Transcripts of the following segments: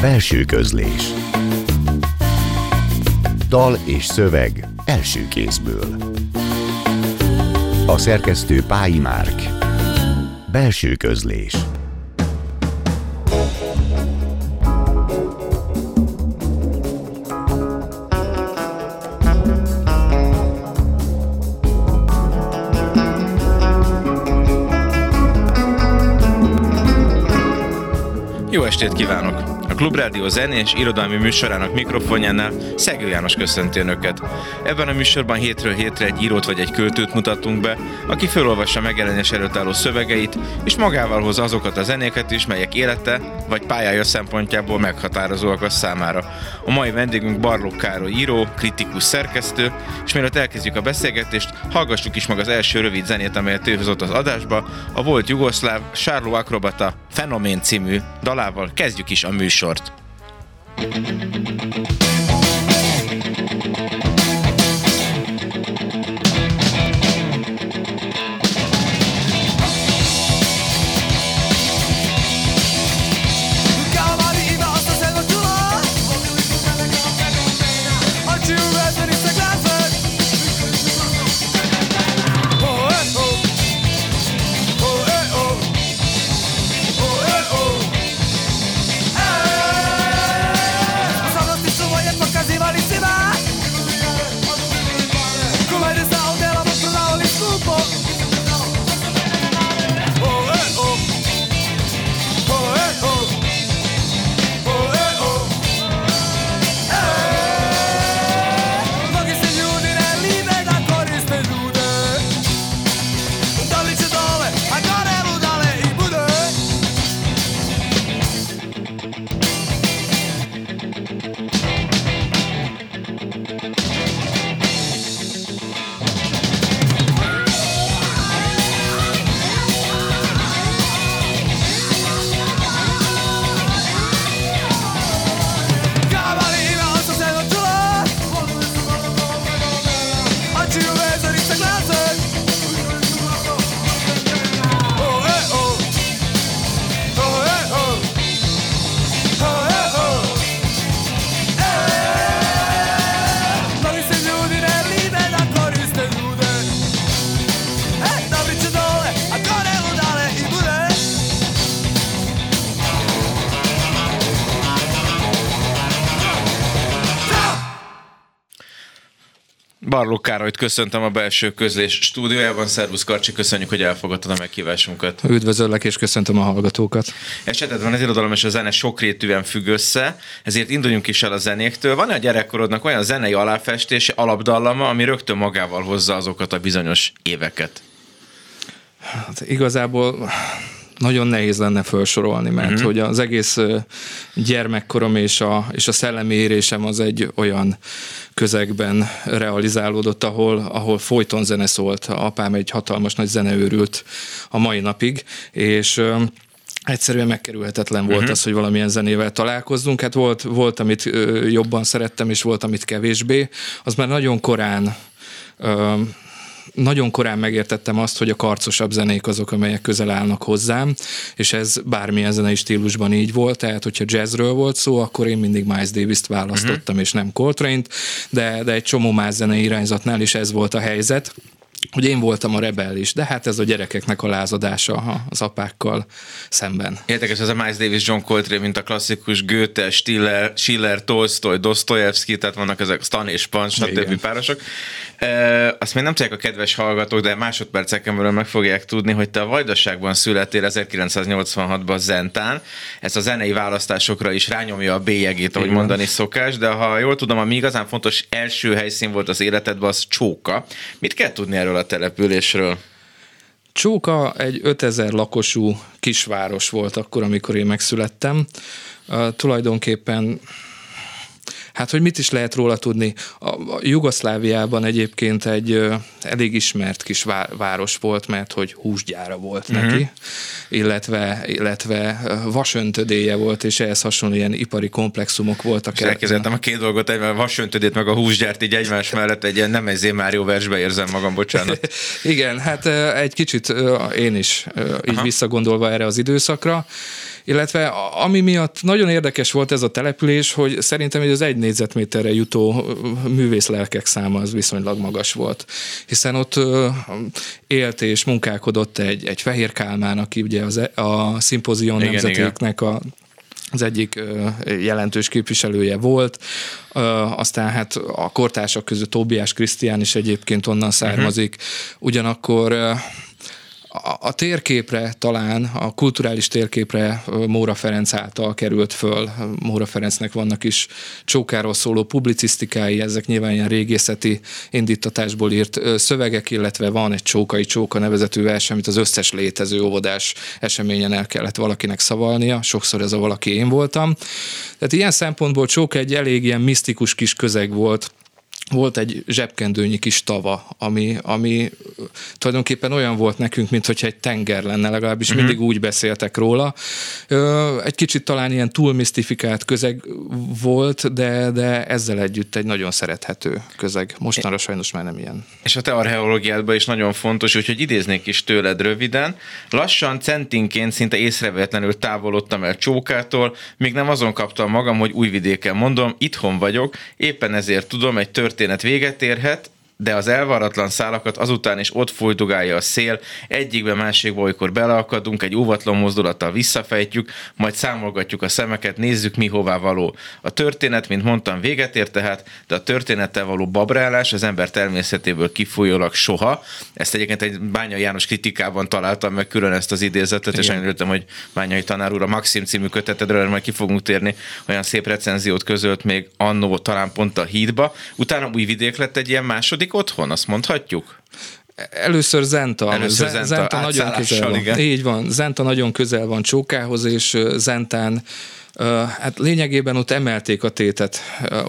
Belső közlés. Dal és szöveg első kézből. A szerkesztő Pályi Márk. Belső közlés. Jó estét kívánok! Klubrádió zenés irodalmi műsorának mikrofonjánál Szegő János köszönti Önöket. Ebben a műsorban hétről hétre egy írót vagy egy költőt mutatunk be, aki felolvassa megjelenés előtt álló szövegeit, és magával hoz azokat a zenéket is, melyek élete vagy pályája szempontjából meghatározóak a számára. A mai vendégünk Barlók Károly író, kritikus szerkesztő, és mielőtt elkezdjük a beszélgetést, hallgassuk is meg az első rövid zenét, amelyet ő az adásba, a volt jugoszláv Sárló Akrobata Fenomén című dalával kezdjük is a műsor sorte. Károlyt köszöntöm a belső közlés stúdiójában. Szervusz Karcsi, köszönjük, hogy elfogadtad a meghívásunkat. Üdvözöllek és köszöntöm a hallgatókat. Esetetben az irodalom és a zene sokrétűen függ össze, ezért induljunk is el a zenéktől. Van-e a gyerekkorodnak olyan zenei aláfestés, alapdallama, ami rögtön magával hozza azokat a bizonyos éveket? Hát igazából nagyon nehéz lenne felsorolni, mert uh-huh. hogy az egész gyermekkorom és a, és a szellemi érésem az egy olyan közegben realizálódott, ahol, ahol folyton zene szólt. Apám egy hatalmas nagy zeneőrült a mai napig, és egyszerűen megkerülhetetlen volt uh-huh. az, hogy valamilyen zenével találkozzunk. Hát volt, volt, amit jobban szerettem, és volt, amit kevésbé. Az már nagyon korán nagyon korán megértettem azt, hogy a karcosabb zenék azok, amelyek közel állnak hozzám, és ez bármilyen zenei stílusban így volt, tehát hogyha jazzről volt szó, akkor én mindig Miles Davis-t választottam, uh-huh. és nem Coltrane-t, de, de egy csomó más zenei irányzatnál is ez volt a helyzet hogy én voltam a rebel is, de hát ez a gyerekeknek a lázadása az apákkal szemben. Érdekes, ez a Miles Davis, John Coltrane, mint a klasszikus Goethe, Stiller, Schiller, Tolstoy, Dostoyevsky, tehát vannak ezek Stan és Pan, stb. párosok. E, azt még nem tudják a kedves hallgatók, de másodperceken belül meg fogják tudni, hogy te a Vajdaságban születtél 1986-ban Zentán. Ez a zenei választásokra is rányomja a bélyegét, ahogy Igen. mondani szokás, de ha jól tudom, ami igazán fontos első helyszín volt az életedben, az Csóka. Mit kell tudni erről a településről? Csóka egy 5000 lakosú kisváros volt akkor, amikor én megszülettem. Uh, tulajdonképpen Hát, hogy mit is lehet róla tudni? A, a Jugoszláviában egyébként egy ö, elég ismert kis vá, város volt, mert hogy húsgyára volt uh-huh. neki, illetve, illetve vasöntödéje volt, és ehhez hasonló ilyen ipari komplexumok voltak. elkezdtem a két dolgot, egy vasöntödét meg a húsgyárt így egymás mellett egy ilyen nem egy Mário versbe érzem magam, bocsánat. Igen, hát egy kicsit én is így Aha. visszagondolva erre az időszakra, illetve ami miatt nagyon érdekes volt ez a település, hogy szerintem hogy az egy négyzetméterre jutó művészlelkek száma az viszonylag magas volt, hiszen ott élt és munkálkodott egy, egy Fehér Kálmán, aki ugye az, e, a szimpozion nemzetéknek a az egyik jelentős képviselője volt, aztán hát a kortársak között Tóbiás Krisztián is egyébként onnan származik, uh-huh. ugyanakkor a, térképre talán, a kulturális térképre Móra Ferenc által került föl. Móra Ferencnek vannak is csókáról szóló publicisztikái, ezek nyilván ilyen régészeti indítatásból írt szövegek, illetve van egy csókai csóka nevezetű vers, amit az összes létező óvodás eseményen el kellett valakinek szavalnia, sokszor ez a valaki én voltam. Tehát ilyen szempontból csóka egy elég ilyen misztikus kis közeg volt, volt egy zsebkendőnyi kis tava, ami, ami tulajdonképpen olyan volt nekünk, mint hogyha egy tenger lenne, legalábbis uh-huh. mindig úgy beszéltek róla. Egy kicsit talán ilyen túl misztifikált közeg volt, de, de ezzel együtt egy nagyon szerethető közeg. Mostanra sajnos már nem ilyen. És a te archeológiádban is nagyon fontos, úgyhogy idéznék is tőled röviden. Lassan centinként szinte észrevétlenül távolodtam el Csókától, még nem azon kaptam magam, hogy újvidéken mondom, itthon vagyok, éppen ezért tudom, egy tört történet véget érhet, de az elvaratlan szálakat azután is ott folytogálja a szél, egyikbe másikba olykor beleakadunk, egy óvatlan mozdulattal visszafejtjük, majd számolgatjuk a szemeket, nézzük mi hová való. A történet, mint mondtam, véget ér tehát, de a történettel való babrálás az ember természetéből kifolyólag soha. Ezt egyébként egy Bányai János kritikában találtam meg külön ezt az idézetet, Igen. és örültem, hogy Bányai tanár úr a Maxim című kötetedről, majd ki fogunk térni, olyan szép recenziót közölt még annó talán pont a hídba. Utána új vidék lett egy ilyen második második otthon, azt mondhatjuk? Először Zenta. Először Zenta, Zenta nagyon közel van. Igen. Így van. Zenta nagyon közel van Csókához, és Zentán Hát lényegében ott emelték a tétet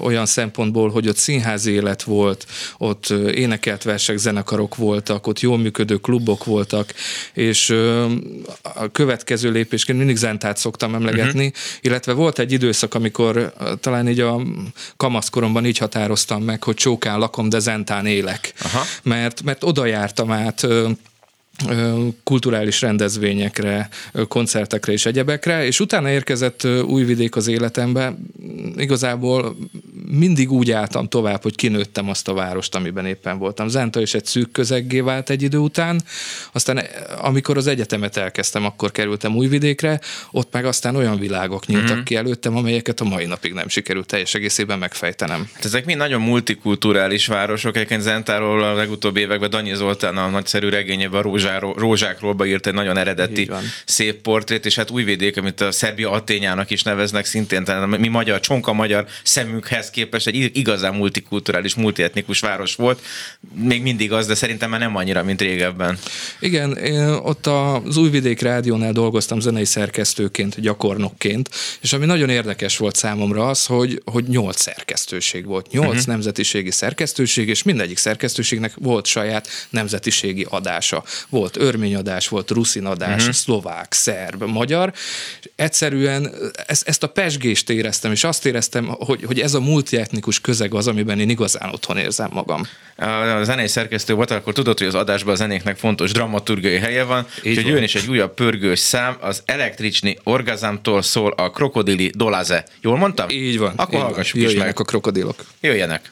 olyan szempontból, hogy ott színházi élet volt, ott énekelt versek, zenekarok voltak, ott jól működő klubok voltak, és a következő lépésként mindig Zentát szoktam emlegetni, uh-huh. illetve volt egy időszak, amikor talán így a kamaszkoromban így határoztam meg, hogy Csókán lakom, de Zentán élek. Aha. Mert, mert oda jártam át kulturális rendezvényekre, koncertekre és egyebekre, és utána érkezett Újvidék az életembe. Igazából mindig úgy álltam tovább, hogy kinőttem azt a várost, amiben éppen voltam. Zenta is egy szűk közeggé vált egy idő után, aztán amikor az egyetemet elkezdtem, akkor kerültem Újvidékre, ott meg aztán olyan világok nyíltak mm-hmm. ki előttem, amelyeket a mai napig nem sikerült teljes egészében megfejtenem. Hát ezek mind nagyon multikulturális városok, egyébként Zentáról a legutóbbi években Danyi Zoltán a nagyszerű regényében a rózsáról, rózsákról beírt egy nagyon eredeti szép portrét, és hát Újvidék, amit a Szerbia Atényának is neveznek szintén, tehát mi magyar, csonka magyar szemünkhez képest egy igazán multikulturális, multietnikus város volt. Még mindig az, de szerintem már nem annyira, mint régebben. Igen, én ott az Újvidék Rádiónál dolgoztam zenei szerkesztőként, gyakornokként, és ami nagyon érdekes volt számomra az, hogy, hogy nyolc szerkesztőség volt, nyolc uh-huh. nemzetiségi szerkesztőség, és mindegyik szerkesztőségnek volt saját nemzetiségi adása. Volt örményadás, volt ruszinadás, uh-huh. szlovák, szerb, magyar. Egyszerűen ezt, ezt a pesgést éreztem, és azt éreztem, hogy, hogy ez a multietnikus közeg az, amiben én igazán otthon érzem magam. A zenei szerkesztő volt, akkor tudod, hogy az adásban a zenéknek fontos dramaturgiai helye van, Így úgyhogy jön is egy újabb pörgős szám, az Elektricsni Orgazamtól szól a Krokodili Dolaze. Jól mondtam? Így van. Akkor hallgassuk is meg. a krokodilok. Jöjjenek.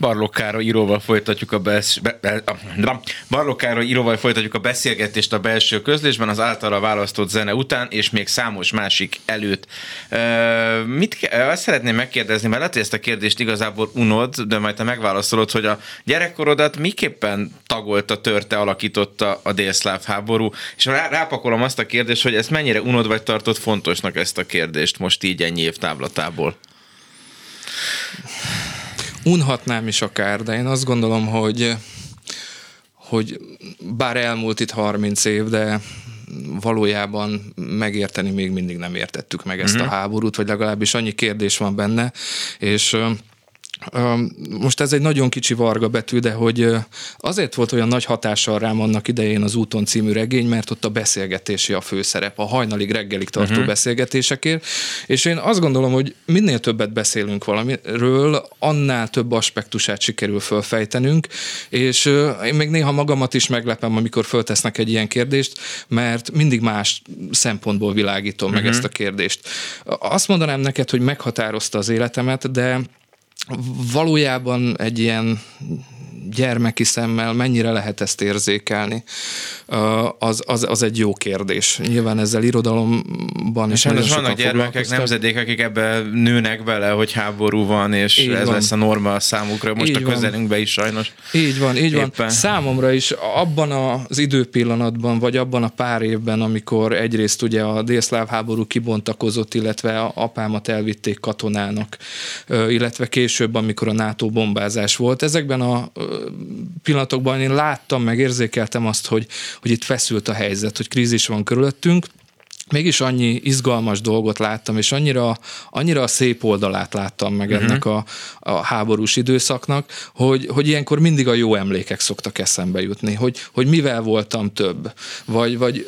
Barlók Károly íróval folytatjuk a, besz... be... Be... Barlók Károly íróval folytatjuk a beszélgetést a belső közlésben az általa választott zene után, és még számos másik előtt. Uh, mit ke... azt szeretném megkérdezni, mert lehet, hogy ezt a kérdést igazából unod, de majd te megválaszolod, hogy a gyerekkorodat miképpen tagolta, törte, alakította a délszláv háború, és rá, rápakolom azt a kérdést, hogy ezt mennyire unod vagy tartott fontosnak ezt a kérdést most így ennyi év távlatából? Unhatnám is akár, de én azt gondolom, hogy hogy bár elmúlt itt 30 év, de valójában megérteni még mindig nem értettük meg ezt uh-huh. a mhm. háborút, vagy legalábbis annyi kérdés van benne, és most ez egy nagyon kicsi varga betű, de hogy azért volt olyan nagy hatással rám annak idején az Úton című regény, mert ott a beszélgetési a főszerep, a hajnalig reggelig tartó uh-huh. beszélgetésekért, és én azt gondolom, hogy minél többet beszélünk valamiről, annál több aspektusát sikerül fölfejtenünk, és én még néha magamat is meglepem, amikor föltesznek egy ilyen kérdést, mert mindig más szempontból világítom uh-huh. meg mhm. ezt a kérdést. Azt mondanám neked, hogy meghatározta az életemet, de valójában egy ilyen gyermeki szemmel mennyire lehet ezt érzékelni, az, az, az egy jó kérdés. Nyilván ezzel irodalomban is nagyon vannak gyermekek, nemzedék, akik ebbe nőnek bele, hogy háború van, és így ez van. lesz a norma a számukra, most így a közelünkbe is sajnos. Így van, így Éppen. van. Számomra is abban az időpillanatban, vagy abban a pár évben, amikor egyrészt ugye a délszláv háború kibontakozott, illetve a apámat elvitték katonának, illetve később, amikor a NATO bombázás volt, ezekben a pillanatokban én láttam, meg érzékeltem azt, hogy, hogy itt feszült a helyzet, hogy krízis van körülöttünk, mégis annyi izgalmas dolgot láttam, és annyira, annyira a szép oldalát láttam meg uh-huh. ennek a, a háborús időszaknak, hogy, hogy ilyenkor mindig a jó emlékek szoktak eszembe jutni, hogy, hogy mivel voltam több, vagy, vagy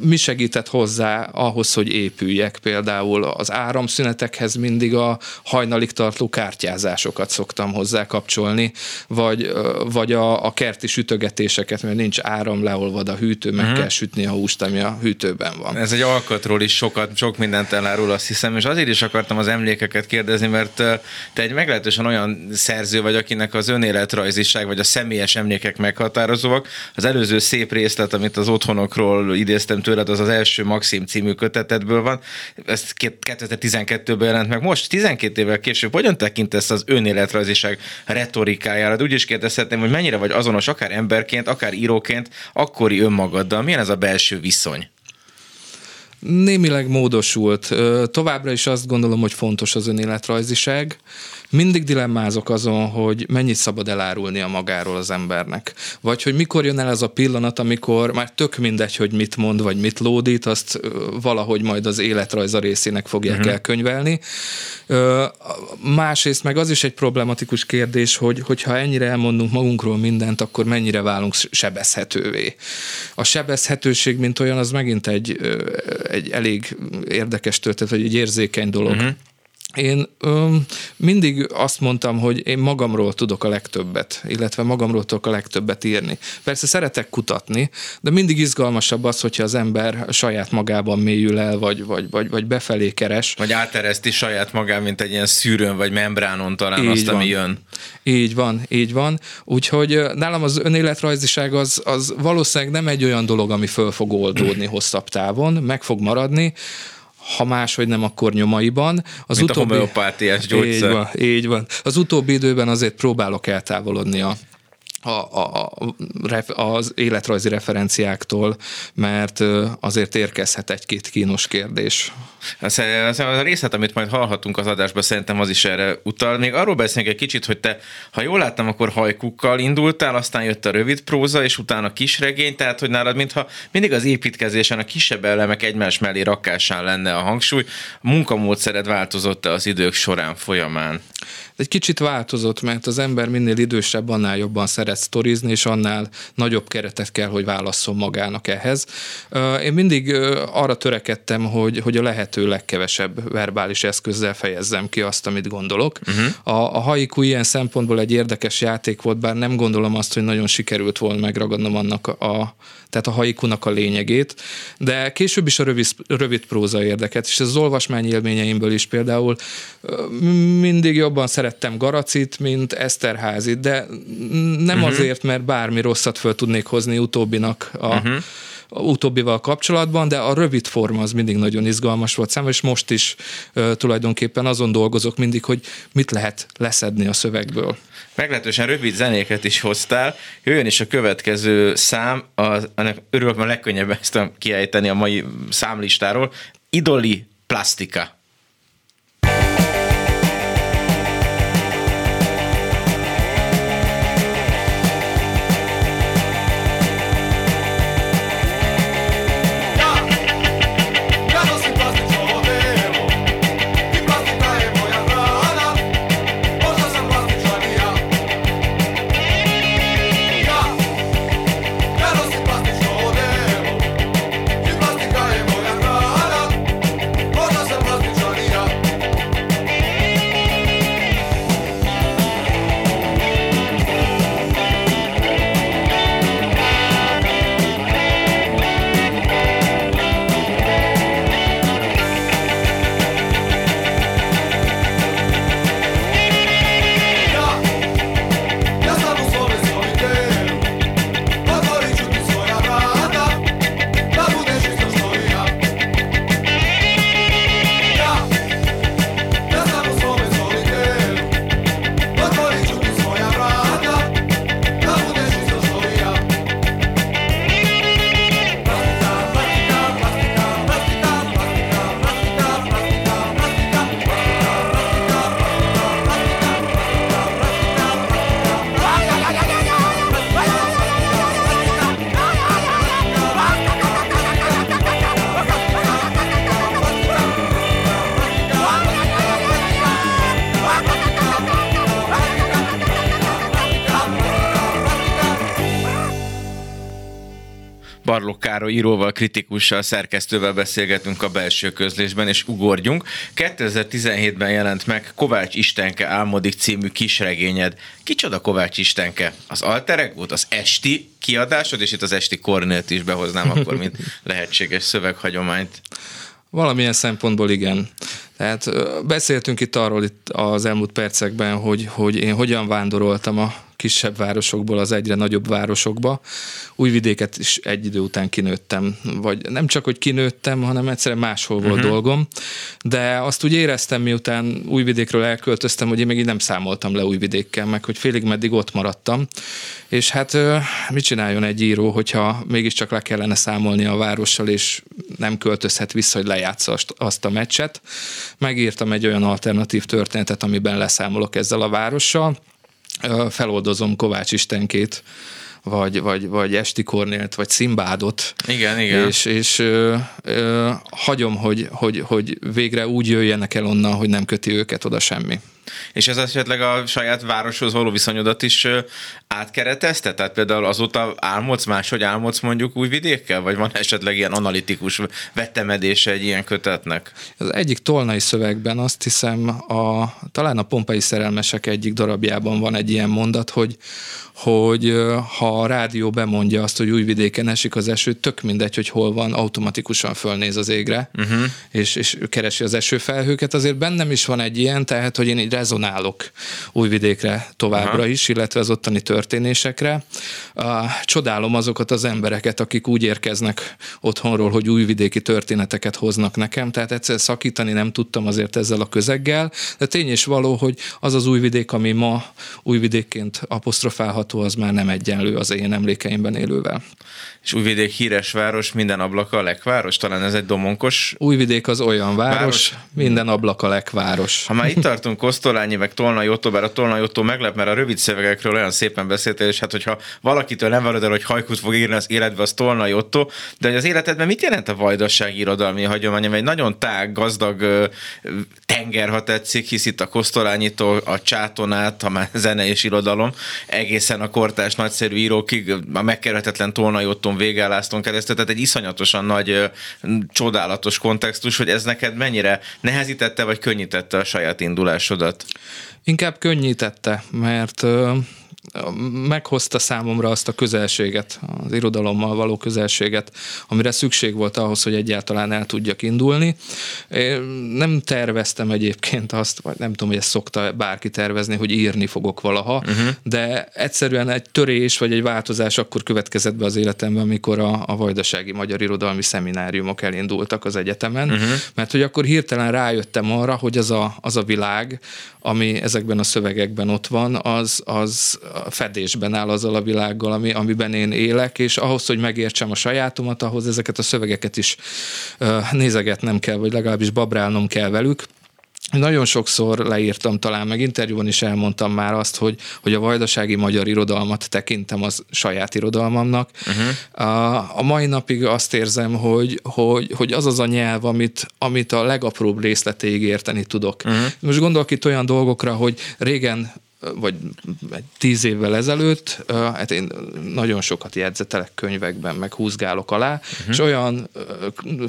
mi segített hozzá ahhoz, hogy épüljek. Például az áramszünetekhez mindig a hajnalig tartó kártyázásokat szoktam hozzá kapcsolni, vagy, vagy a, a kerti sütögetéseket, mert nincs áram, leolvad a hűtő, meg uh-huh. kell sütni a húst, ami a hűtőben van. Ez egy alkatról is sokat, sok mindent elárul, azt hiszem, és azért is akartam az emlékeket kérdezni, mert te egy meglehetősen olyan szerző vagy, akinek az önéletrajziság vagy a személyes emlékek meghatározóak. Az előző szép részlet, amit az otthonokról idéztem tőled, az az első Maxim című kötetedből van. Ez 2012-ben jelent meg. Most 12 évvel később hogyan tekintesz az önéletrajziság retorikájára? Úgy is kérdezhetném, hogy mennyire vagy azonos akár emberként, akár íróként, akkori önmagaddal. Milyen ez a belső viszony? Némileg módosult. Továbbra is azt gondolom, hogy fontos az önéletrajziság. Mindig dilemmázok azon, hogy mennyit szabad elárulni a magáról az embernek. Vagy hogy mikor jön el ez a pillanat, amikor már tök mindegy, hogy mit mond, vagy mit lódít, azt valahogy majd az életrajza részének fogják uh-huh. elkönyvelni. Másrészt meg az is egy problematikus kérdés, hogy hogyha ennyire elmondunk magunkról mindent, akkor mennyire válunk sebezhetővé. A sebezhetőség, mint olyan, az megint egy, egy elég érdekes történet, vagy egy érzékeny dolog. Uh-huh. Én ö, mindig azt mondtam, hogy én magamról tudok a legtöbbet, illetve magamról tudok a legtöbbet írni. Persze szeretek kutatni, de mindig izgalmasabb az, hogyha az ember saját magában mélyül el, vagy, vagy, vagy, vagy befelé keres. Vagy átereszti saját magát, mint egy ilyen szűrőn, vagy membránon talán így azt, van. ami jön. Így van, így van. Úgyhogy nálam az önéletrajziság az, az valószínűleg nem egy olyan dolog, ami föl fog oldódni hosszabb távon, meg fog maradni, ha máshogy nem, akkor nyomaiban. Az Mint utóbbi, a homeopátiás gyógyszer. Így van, így van. Az utóbbi időben azért próbálok eltávolodni a, a, a, a, az életrajzi referenciáktól, mert azért érkezhet egy-két kínos kérdés. Az, az a részlet, amit majd hallhatunk az adásban, szerintem az is erre utal. Még arról beszélünk egy kicsit, hogy te, ha jól láttam, akkor hajkukkal indultál, aztán jött a rövid próza, és utána a kisregény, tehát hogy nálad mintha mindig az építkezésen a kisebb elemek egymás mellé rakásán lenne a hangsúly. A munkamódszered változott-e az idők során folyamán? Egy kicsit változott, mert az ember minél idősebb, annál jobban szeret szeret sztorizni, és annál nagyobb keretet kell, hogy válasszon magának ehhez. Én mindig arra törekedtem, hogy, hogy a lehető legkevesebb verbális eszközzel fejezzem ki azt, amit gondolok. Uh-huh. A, a haiku ilyen szempontból egy érdekes játék volt, bár nem gondolom azt, hogy nagyon sikerült volna megragadnom annak a, tehát a haikunak a lényegét, de később is a rövid, rövid próza érdeket, és ez az olvasmány élményeimből is például mindig jobban szerettem Garacit, mint Eszterházit, de nem uh-huh. azért, mert bármi rosszat föl tudnék hozni utóbbinak a, uh-huh utóbbival kapcsolatban, de a rövid forma az mindig nagyon izgalmas volt számomra, és most is uh, tulajdonképpen azon dolgozok mindig, hogy mit lehet leszedni a szövegből. Meglehetősen rövid zenéket is hoztál. Jöjjön is a következő szám, az, annak örülök, mert legkönnyebb ezt kiejteni a mai számlistáról. Idoli Plastika. Íróval, kritikussal, szerkesztővel beszélgetünk a belső közlésben, és ugorjunk. 2017-ben jelent meg Kovács Istenke álmodik című kisregényed. Kicsoda Kovács Istenke? Az alterek volt az esti kiadásod, és itt az esti kornélt is behoznám akkor, mint lehetséges szöveghagyományt. Valamilyen szempontból igen. Tehát beszéltünk itt arról itt az elmúlt percekben, hogy, hogy én hogyan vándoroltam a kisebb városokból az egyre nagyobb városokba. Újvidéket is egy idő után kinőttem, vagy nem csak, hogy kinőttem, hanem egyszerűen máshol volt uh-huh. dolgom, de azt úgy éreztem, miután Újvidékről elköltöztem, hogy én még így nem számoltam le Újvidékkel, meg hogy félig meddig ott maradtam, és hát mit csináljon egy író, hogyha mégiscsak le kellene számolni a várossal, és nem költözhet vissza, hogy lejátsza azt a meccset. Megírtam egy olyan alternatív történetet, amiben leszámolok ezzel a várossal, feloldozom Kovács Istenkét, vagy, vagy, vagy Esti Kornélt, vagy Szimbádot. Igen, igen. És, és ö, ö, hagyom, hogy, hogy, hogy végre úgy jöjjenek el onnan, hogy nem köti őket oda semmi. És ez esetleg a saját városhoz való viszonyodat is átkeretezte? Tehát például azóta álmodsz máshogy álmodsz mondjuk új vidékkel? Vagy van esetleg ilyen analitikus vetemedése egy ilyen kötetnek? Az egyik tolnai szövegben azt hiszem, a, talán a pompai szerelmesek egyik darabjában van egy ilyen mondat, hogy hogy ha a rádió bemondja azt, hogy újvidéken esik az eső, tök mindegy, hogy hol van, automatikusan fölnéz az égre, uh-huh. és, és keresi az esőfelhőket. Azért bennem is van egy ilyen, tehát, hogy én így rezonálok újvidékre továbbra uh-huh. is, illetve az ottani történésekre. Csodálom azokat az embereket, akik úgy érkeznek otthonról, hogy újvidéki történeteket hoznak nekem, tehát egyszer szakítani nem tudtam azért ezzel a közeggel, de tény és való, hogy az az újvidék, ami ma újvidékként apostrofálhat található, az már nem egyenlő az én emlékeimben élővel. És Újvidék híres város, minden ablaka a lekváros? Talán ez egy domonkos? Újvidék az olyan város, város? minden ablaka lekváros. Ha már itt tartunk Kosztolányi, meg Tolnai Otto, bár a Tolnai Otto meglep, mert a rövid szövegekről olyan szépen beszéltél, és hát hogyha valakitől nem várod el, hogy hajkút fog írni az életbe, az Tolnai Otto, de hogy az életedben mit jelent a vajdaság irodalmi hagyomány, ami egy nagyon tág, gazdag tenger, ha tetszik, hisz itt a Kosztolányitól a Csátonát, ha már zene és irodalom, egészen a kortás nagyszerű írókig, a megkerülhetetlen Tolnai Otton végálláston keresztül, tehát egy iszonyatosan nagy, csodálatos kontextus, hogy ez neked mennyire nehezítette vagy könnyítette a saját indulásodat? Inkább könnyítette, mert meghozta számomra azt a közelséget, az irodalommal való közelséget, amire szükség volt ahhoz, hogy egyáltalán el tudjak indulni. Én nem terveztem egyébként azt, vagy nem tudom, hogy ezt szokta bárki tervezni, hogy írni fogok valaha, uh-huh. de egyszerűen egy törés vagy egy változás akkor következett be az életemben, amikor a, a Vajdasági Magyar Irodalmi Szemináriumok elindultak az egyetemen, uh-huh. mert hogy akkor hirtelen rájöttem arra, hogy az a, az a világ, ami ezekben a szövegekben ott van, az, az fedésben áll azzal a világgal, ami, amiben én élek, és ahhoz, hogy megértsem a sajátomat, ahhoz ezeket a szövegeket is nézegetnem kell, vagy legalábbis babrálnom kell velük. Nagyon sokszor leírtam, talán meg interjúban is elmondtam már azt, hogy, hogy a vajdasági magyar irodalmat tekintem az saját irodalmamnak. Uh-huh. A, a mai napig azt érzem, hogy, hogy, hogy az az a nyelv, amit, amit a legapróbb részletéig érteni tudok. Uh-huh. Most gondolok itt olyan dolgokra, hogy régen vagy tíz évvel ezelőtt, hát én nagyon sokat jegyzetelek könyvekben, meg húzgálok alá, uh-huh. és olyan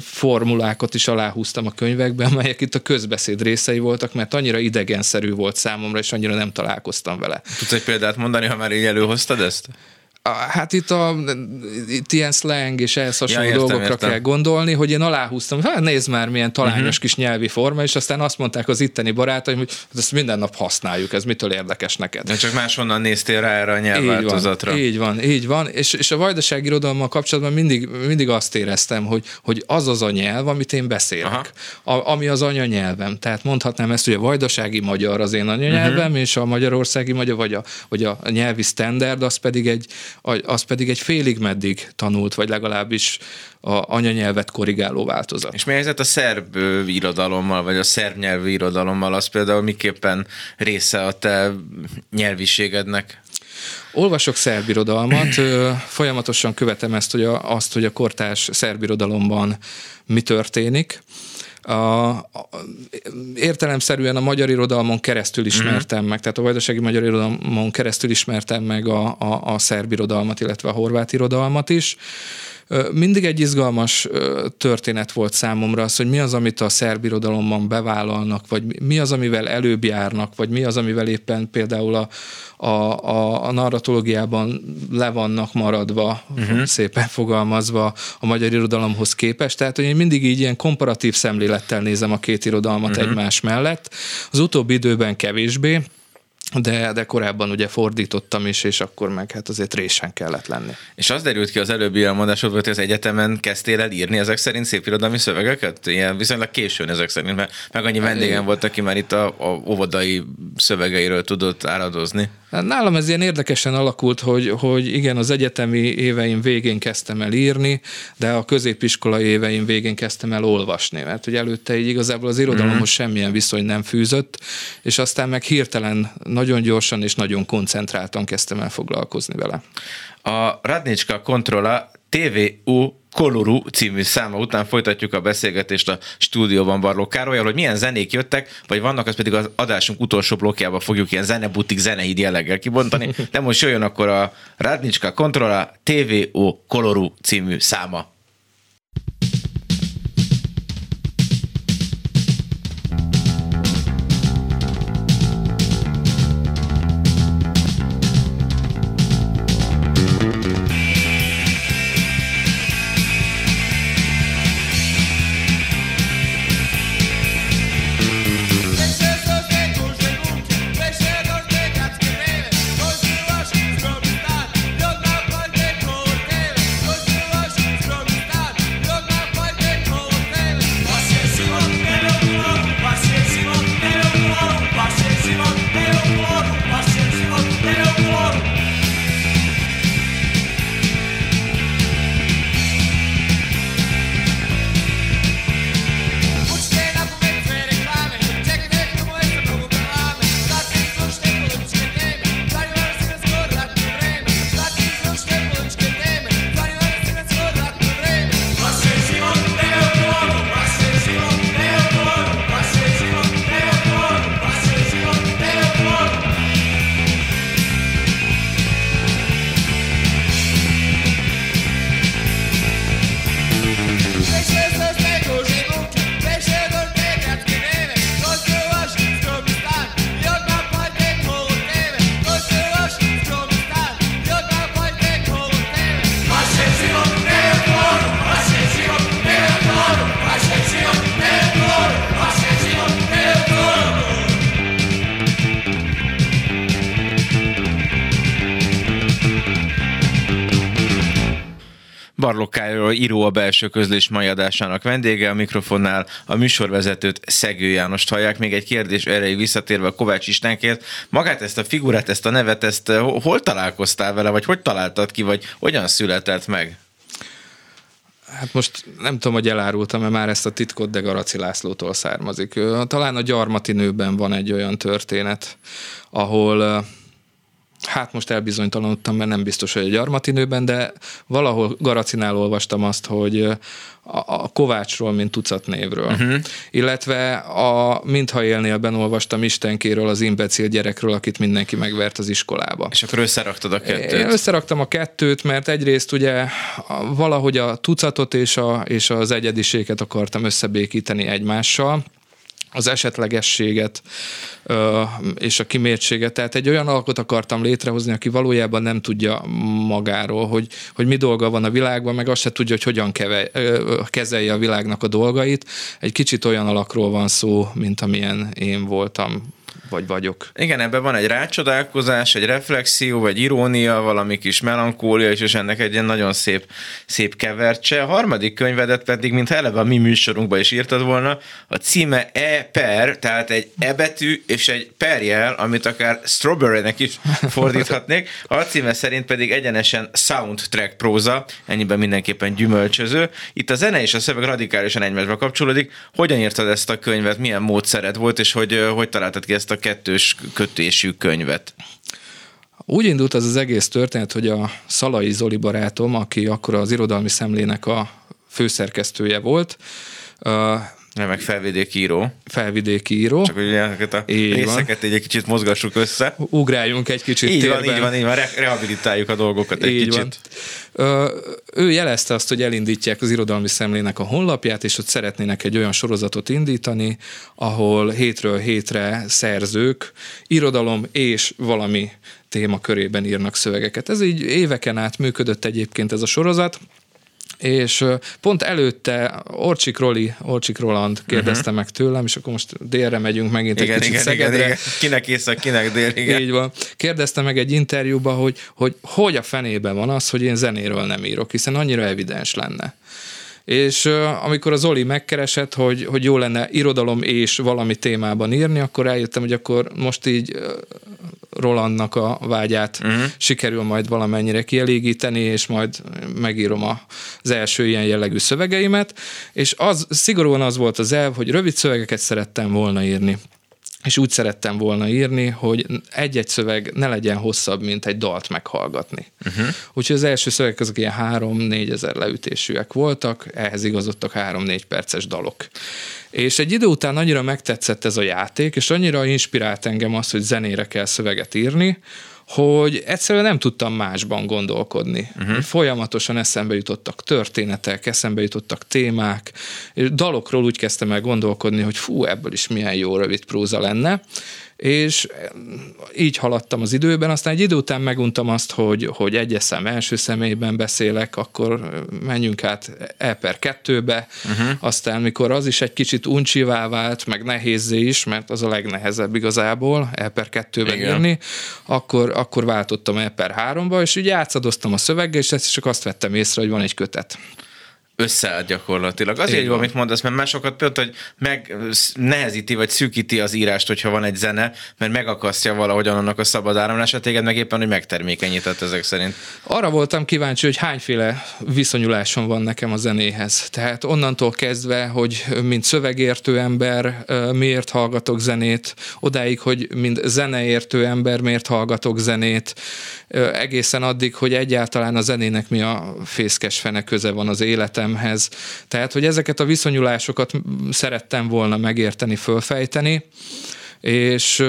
formulákat is aláhúztam a könyvekben, melyek itt a közbeszéd részei voltak, mert annyira idegenszerű volt számomra, és annyira nem találkoztam vele. Tudsz egy példát mondani, ha már így előhoztad ezt? Hát itt, a, itt ilyen slang és ehhez hasonló ja, értem, dolgokra értem. kell gondolni, hogy én aláhúztam, hát nézd már milyen talányos uh-huh. kis nyelvi forma, és aztán azt mondták az itteni barátaim, hogy hát ezt minden nap használjuk, ez mitől érdekes neked. De csak máshonnan néztél rá erre a nyelvváltozatra. Így van, így van, így van. És, és a vajdaság irodalommal kapcsolatban mindig, mindig azt éreztem, hogy, hogy az az a nyelv, amit én beszélek, a, ami az anyanyelvem. Tehát mondhatnám ezt, hogy a vajdasági magyar az én anyanyelvem, uh-huh. és a magyarországi magyar, vagy a, vagy a nyelvi standard, az pedig egy az pedig egy félig meddig tanult, vagy legalábbis a anyanyelvet korrigáló változat. És mi helyzet a szerb irodalommal, vagy a szerb nyelvű irodalommal, az például miképpen része a te nyelviségednek? Olvasok szerbirodalmat, folyamatosan követem ezt, hogy a, azt, hogy a kortás szerbirodalomban mi történik a, a, értelemszerűen a magyar irodalmon keresztül ismertem mm. meg, tehát a vajdasági magyar irodalmon keresztül ismertem meg a, a, a szerb irodalmat, illetve a horvát irodalmat is. Mindig egy izgalmas történet volt számomra az, hogy mi az, amit a szerb irodalomban bevállalnak, vagy mi az, amivel előbb járnak, vagy mi az, amivel éppen például a, a, a, a narratológiában le vannak maradva, uh-huh. szépen fogalmazva a magyar irodalomhoz képest. Tehát, hogy én mindig így ilyen komparatív szemlélettel nézem a két irodalmat uh-huh. egymás mellett. Az utóbbi időben kevésbé, de, de korábban ugye fordítottam is, és akkor meg hát azért résen kellett lenni. És az derült ki az előbbi elmondásodból, hogy az egyetemen kezdtél el írni ezek szerint szépirodalmi szövegeket? Ilyen viszonylag későn ezek szerint, mert meg annyi vendégem volt, aki már itt a, a óvodai szövegeiről tudott áradozni. Hát nálam ez ilyen érdekesen alakult, hogy, hogy igen, az egyetemi éveim végén kezdtem el írni, de a középiskolai éveim végén kezdtem el olvasni, mert hogy előtte így igazából az irodalomhoz mm. semmilyen viszony nem fűzött, és aztán meg hirtelen nagyon gyorsan és nagyon koncentráltan kezdtem el foglalkozni vele. A Radnicska Kontrolla TVU Koloru című száma után folytatjuk a beszélgetést a stúdióban Barló Károlyal, hogy milyen zenék jöttek, vagy vannak, az pedig az adásunk utolsó blokkjába fogjuk ilyen zenebutik, zenehíd jelleggel kibontani, de most jöjjön akkor a Radnicska Kontrolla TVO Koloru című száma. Barlokkáról író a belső közlés mai adásának vendége, a mikrofonnál a műsorvezetőt Szegő Jánost hallják. Még egy kérdés erre visszatérve a Kovács Istánkért. Magát ezt a figurát, ezt a nevet, ezt hol találkoztál vele, vagy hogy találtad ki, vagy hogyan született meg? Hát most nem tudom, hogy elárultam-e már ezt a titkot, de Garaci Lászlótól származik. Talán a Gyarmati nőben van egy olyan történet, ahol hát most elbizonytalanodtam, mert nem biztos, hogy egy armatinőben, de valahol Garacinál olvastam azt, hogy a, a Kovácsról, mint tucat névről. Uh-huh. Illetve a Mintha élnélben olvastam Istenkéről, az imbecil gyerekről, akit mindenki megvert az iskolába. És akkor összeraktad a kettőt? Én összeraktam a kettőt, mert egyrészt ugye valahogy a tucatot és, a, és az egyediséget akartam összebékíteni egymással, az esetlegességet ö, és a kimértséget. Tehát egy olyan alkot akartam létrehozni, aki valójában nem tudja magáról, hogy, hogy mi dolga van a világban, meg azt se tudja, hogy hogyan keve, ö, kezelje a világnak a dolgait. Egy kicsit olyan alakról van szó, mint amilyen én voltam vagy vagyok. Igen, ebben van egy rácsodálkozás, egy reflexió, vagy irónia, valami kis melankólia, és, és ennek egy ilyen nagyon szép, szép kevertse. A harmadik könyvedet pedig, mint eleve a mi műsorunkban is írtad volna, a címe E per, tehát egy E betű és egy perjel, amit akár strawberry-nek is fordíthatnék. A címe szerint pedig egyenesen soundtrack próza, ennyiben mindenképpen gyümölcsöző. Itt a zene és a szöveg radikálisan egymásba kapcsolódik. Hogyan írtad ezt a könyvet, milyen módszered volt, és hogy, hogy találtad ki ezt a kettős kötésű könyvet? Úgy indult az az egész történet, hogy a Szalai Zoli barátom, aki akkor az irodalmi szemlének a főszerkesztője volt, nem, meg felvidéki író. Felvidéki író. Csak hogy ezeket a így részeket van. egy kicsit mozgassuk össze. Ugráljunk egy kicsit Így térben. van, így van, így van, Re- rehabilitáljuk a dolgokat egy így kicsit. Van. Ö, ő jelezte azt, hogy elindítják az irodalmi szemlének a honlapját, és hogy szeretnének egy olyan sorozatot indítani, ahol hétről hétre szerzők irodalom és valami téma körében írnak szövegeket. Ez így éveken át működött egyébként ez a sorozat, és pont előtte Orcsik Roli, Orcsik Roland kérdezte uh-huh. meg tőlem, és akkor most délre megyünk megint igen, egy kicsit igen, Szegedre. Igen, igen. Kinek észak, kinek dél, igen. Így van. Kérdezte meg egy interjúba, hogy, hogy hogy a fenében van az, hogy én zenéről nem írok, hiszen annyira evidens lenne és amikor az Oli megkeresett, hogy, hogy jó lenne irodalom és valami témában írni, akkor eljöttem, hogy akkor most így Rolandnak a vágyát uh-huh. sikerül majd valamennyire kielégíteni, és majd megírom az első ilyen jellegű szövegeimet, és az szigorúan az volt az elv, hogy rövid szövegeket szerettem volna írni és úgy szerettem volna írni, hogy egy-egy szöveg ne legyen hosszabb, mint egy dalt meghallgatni. Uh-huh. Úgyhogy az első szövegek azok ilyen 3-4 ezer leütésűek voltak, ehhez igazodtak 3-4 perces dalok. És egy idő után annyira megtetszett ez a játék, és annyira inspirált engem az, hogy zenére kell szöveget írni, hogy egyszerűen nem tudtam másban gondolkodni. Uh-huh. Folyamatosan eszembe jutottak történetek, eszembe jutottak témák, és dalokról úgy kezdtem el gondolkodni, hogy fú, ebből is milyen jó rövid próza lenne, és így haladtam az időben, aztán egy idő után meguntam azt, hogy, hogy egyes szem első személyben beszélek, akkor menjünk át E per kettőbe, uh-huh. aztán mikor az is egy kicsit uncsivá vált, meg nehézé is, mert az a legnehezebb igazából E per kettőben Igen. írni, akkor, akkor váltottam E per háromba, és úgy játszadoztam a szöveggel, és csak azt vettem észre, hogy van egy kötet összeállt gyakorlatilag. Azért jó, amit mondasz, mert másokat például, hogy meg nehezíti vagy szűkíti az írást, hogyha van egy zene, mert megakasztja valahogyan annak a szabad áramlását, téged meg éppen, hogy megtermékenyített ezek szerint. Arra voltam kíváncsi, hogy hányféle viszonyulásom van nekem a zenéhez. Tehát onnantól kezdve, hogy mint szövegértő ember miért hallgatok zenét, odáig, hogy mint zeneértő ember miért hallgatok zenét, egészen addig, hogy egyáltalán a zenének mi a fészkes fene köze van az életemhez. Tehát, hogy ezeket a viszonyulásokat szerettem volna megérteni, fölfejteni, és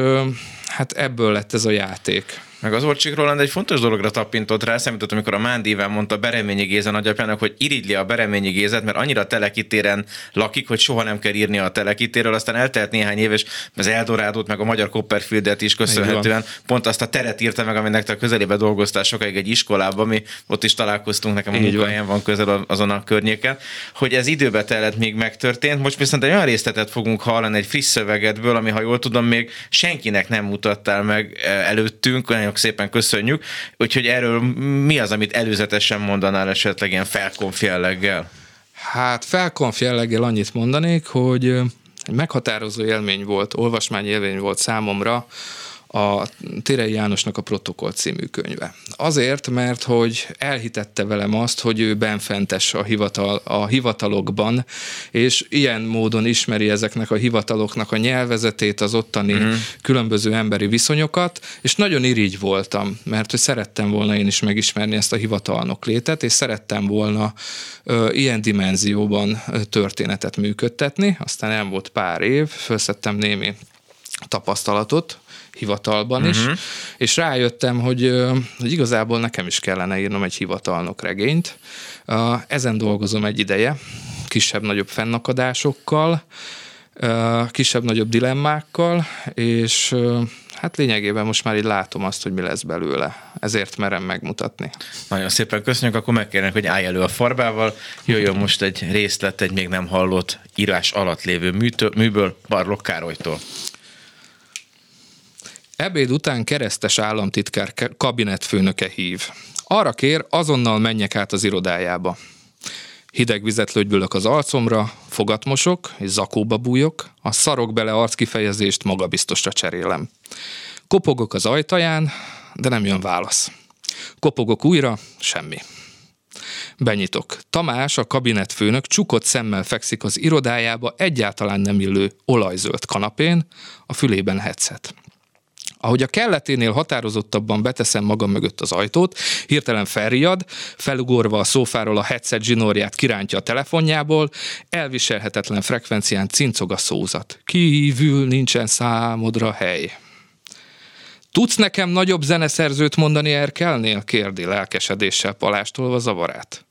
hát ebből lett ez a játék. Meg az Orcsik Roland egy fontos dologra tapintott rá, számított, amikor a Mándíven mondta Bereményi Géza nagyapjának, hogy irigyli a Bereményi Gézet, mert annyira telekitéren lakik, hogy soha nem kell írni a telekitéről, aztán eltelt néhány év, és az Eldorádót, meg a magyar Copperfieldet is köszönhetően pont azt a teret írta meg, aminek te a közelébe dolgoztál sokáig egy iskolában, mi ott is találkoztunk, nekem a munkahelyen van közel azon a környéken, hogy ez időbe telett még megtörtént. Most viszont egy olyan részletet fogunk hallani egy friss szövegedből, ami ha jól tudom, még senkinek nem mutattál meg eh, előttünk, olyan nagyon szépen köszönjük. Úgyhogy erről mi az, amit előzetesen mondanál esetleg ilyen felkonf jelleggel? Hát felkonf jelleggel annyit mondanék, hogy egy meghatározó élmény volt, olvasmány élmény volt számomra, a Térei Jánosnak a Protokoll című könyve. Azért, mert hogy elhitette velem azt, hogy ő benfentes a, hivatal, a hivatalokban, és ilyen módon ismeri ezeknek a hivataloknak a nyelvezetét, az ottani uh-huh. különböző emberi viszonyokat, és nagyon irigy voltam, mert hogy szerettem volna én is megismerni ezt a hivatalnok létet, és szerettem volna ö, ilyen dimenzióban történetet működtetni, aztán elmúlt pár év, felszettem némi tapasztalatot, hivatalban uh-huh. is, mhm. és rájöttem, hogy, hogy igazából nekem is kellene írnom egy hivatalnok regényt. Ezen dolgozom egy ideje, kisebb-nagyobb fennakadásokkal, kisebb-nagyobb dilemmákkal, és hát lényegében most már így látom azt, hogy mi lesz belőle. Ezért merem megmutatni. Nagyon szépen köszönjük, akkor megkérnek, hogy állj elő a farbával. Jöjjön most egy részlet egy még nem hallott írás alatt lévő műtől, műből, Barlok Károlytól. Ebéd után keresztes államtitkár kabinetfőnöke hív. Arra kér, azonnal menjek át az irodájába. Hideg vizet lögybülök az arcomra, fogat mosok, és zakóba bújok, a szarok bele arckifejezést magabiztosra cserélem. Kopogok az ajtaján, de nem jön válasz. Kopogok újra, semmi. Benyitok. Tamás, a kabinetfőnök csukott szemmel fekszik az irodájába egyáltalán nem illő olajzöld kanapén, a fülében headset. Ahogy a kelleténél határozottabban beteszem magam mögött az ajtót, hirtelen felriad, felugorva a szófáról a headset zsinórját kirántja a telefonjából, elviselhetetlen frekvencián cincog a szózat. Kívül nincsen számodra hely. Tudsz nekem nagyobb zeneszerzőt mondani Erkelnél? kérdi lelkesedéssel palástolva zavarát.